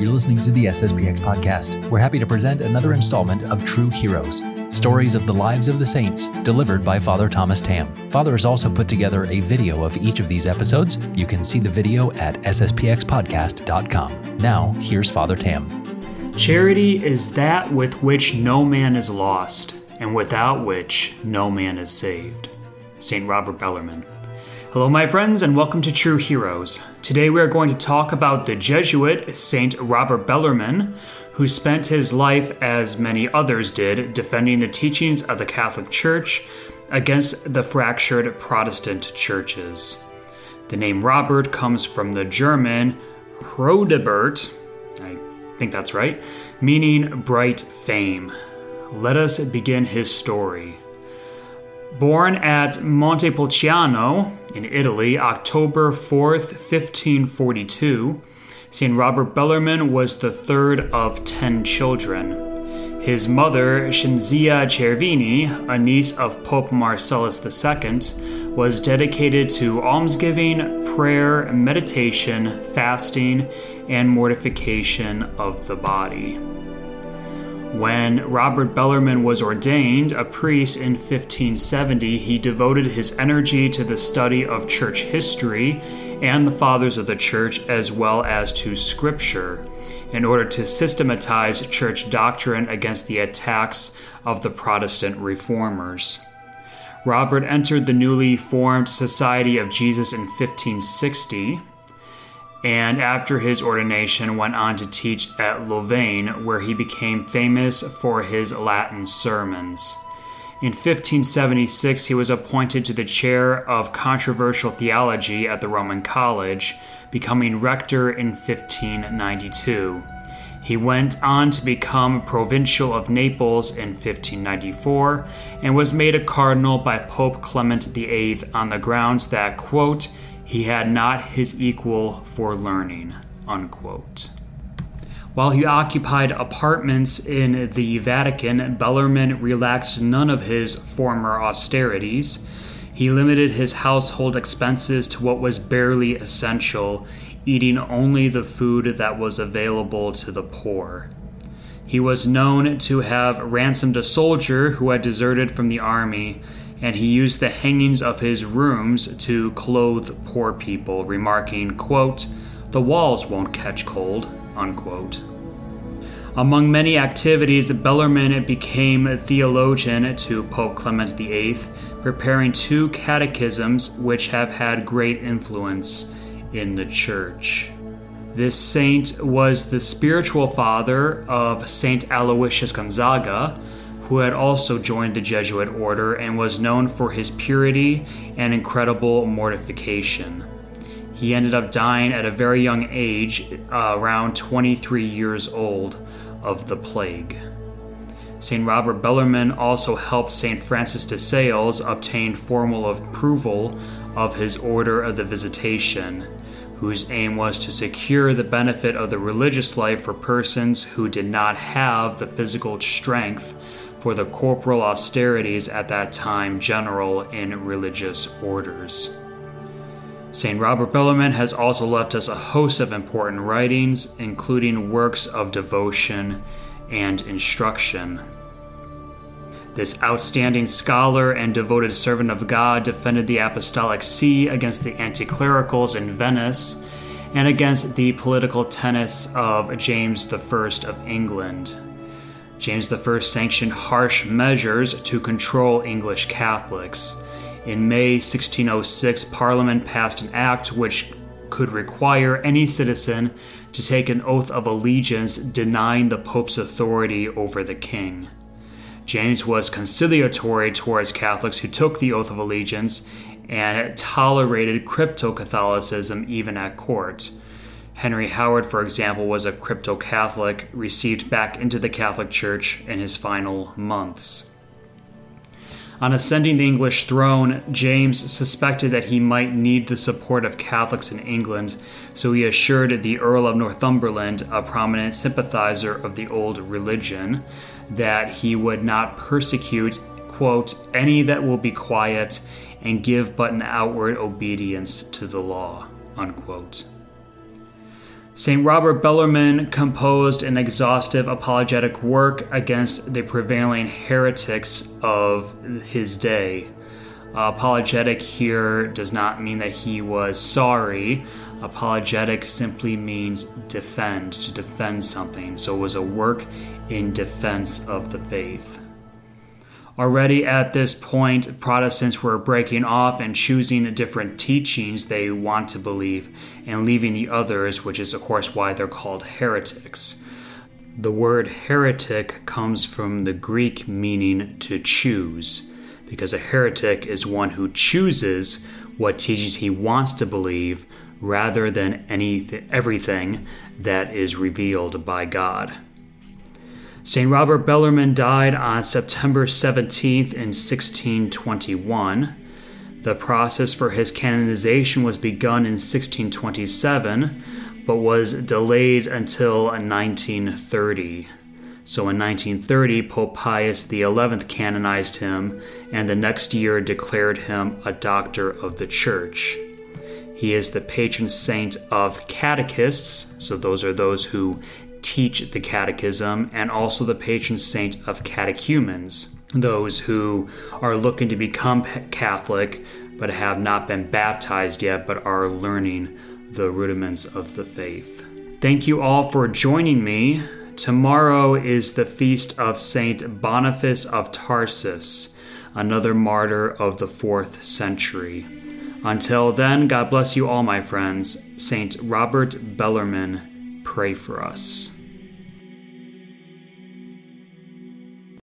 You're listening to the SSPX podcast. We're happy to present another installment of True Heroes, stories of the lives of the saints, delivered by Father Thomas Tamm. Father has also put together a video of each of these episodes. You can see the video at sspxpodcast.com. Now, here's Father Tamm. Charity is that with which no man is lost, and without which no man is saved. St. Robert Bellarmine. Hello, my friends, and welcome to True Heroes. Today we are going to talk about the Jesuit Saint Robert Bellarmine, who spent his life, as many others did, defending the teachings of the Catholic Church against the fractured Protestant churches. The name Robert comes from the German Rodebert, I think that's right, meaning bright fame. Let us begin his story. Born at Montepulciano in Italy, October 4th, 1542, St. Robert Bellarmine was the third of ten children. His mother, Cinzia Cervini, a niece of Pope Marcellus II, was dedicated to almsgiving, prayer, meditation, fasting, and mortification of the body. When Robert Bellarmine was ordained a priest in 1570, he devoted his energy to the study of church history and the fathers of the church, as well as to scripture, in order to systematize church doctrine against the attacks of the Protestant reformers. Robert entered the newly formed Society of Jesus in 1560 and after his ordination went on to teach at Louvain, where he became famous for his Latin sermons. In 1576, he was appointed to the chair of controversial theology at the Roman College, becoming rector in 1592. He went on to become Provincial of Naples in 1594 and was made a cardinal by Pope Clement VIII on the grounds that, quote, he had not his equal for learning. Unquote. While he occupied apartments in the Vatican, Bellarmine relaxed none of his former austerities. He limited his household expenses to what was barely essential, eating only the food that was available to the poor. He was known to have ransomed a soldier who had deserted from the army and he used the hangings of his rooms to clothe poor people, remarking, quote, The walls won't catch cold, unquote. Among many activities, Bellarmine became a theologian to Pope Clement VIII, preparing two catechisms which have had great influence in the Church. This saint was the spiritual father of Saint Aloysius Gonzaga, who had also joined the Jesuit order and was known for his purity and incredible mortification. He ended up dying at a very young age, uh, around 23 years old, of the plague. St. Robert Bellarmine also helped St. Francis de Sales obtain formal approval of his Order of the Visitation, whose aim was to secure the benefit of the religious life for persons who did not have the physical strength for the corporal austerities at that time general in religious orders. St. Robert Bellarmine has also left us a host of important writings, including works of devotion and instruction. This outstanding scholar and devoted servant of God defended the Apostolic See against the anticlericals in Venice and against the political tenets of James I of England. James I sanctioned harsh measures to control English Catholics. In May 1606, Parliament passed an act which could require any citizen to take an oath of allegiance denying the Pope's authority over the king. James was conciliatory towards Catholics who took the oath of allegiance and tolerated crypto Catholicism even at court. Henry Howard, for example, was a crypto Catholic received back into the Catholic Church in his final months. On ascending the English throne, James suspected that he might need the support of Catholics in England, so he assured the Earl of Northumberland, a prominent sympathizer of the old religion, that he would not persecute, quote, any that will be quiet and give but an outward obedience to the law, unquote. St. Robert Bellarmine composed an exhaustive apologetic work against the prevailing heretics of his day. Uh, apologetic here does not mean that he was sorry. Apologetic simply means defend, to defend something. So it was a work in defense of the faith. Already at this point, Protestants were breaking off and choosing different teachings they want to believe and leaving the others, which is, of course, why they're called heretics. The word heretic comes from the Greek meaning to choose, because a heretic is one who chooses what teachings he wants to believe rather than anything, everything that is revealed by God. St. Robert Bellarmine died on September 17th in 1621. The process for his canonization was begun in 1627, but was delayed until 1930. So in 1930, Pope Pius XI canonized him, and the next year declared him a doctor of the Church. He is the patron saint of catechists, so those are those who teach the catechism, and also the patron saint of catechumens, those who are looking to become Catholic but have not been baptized yet but are learning the rudiments of the faith. Thank you all for joining me. Tomorrow is the feast of Saint Boniface of Tarsus, another martyr of the fourth century. Until then, God bless you all, my friends. Saint Robert Bellarmine pray for us.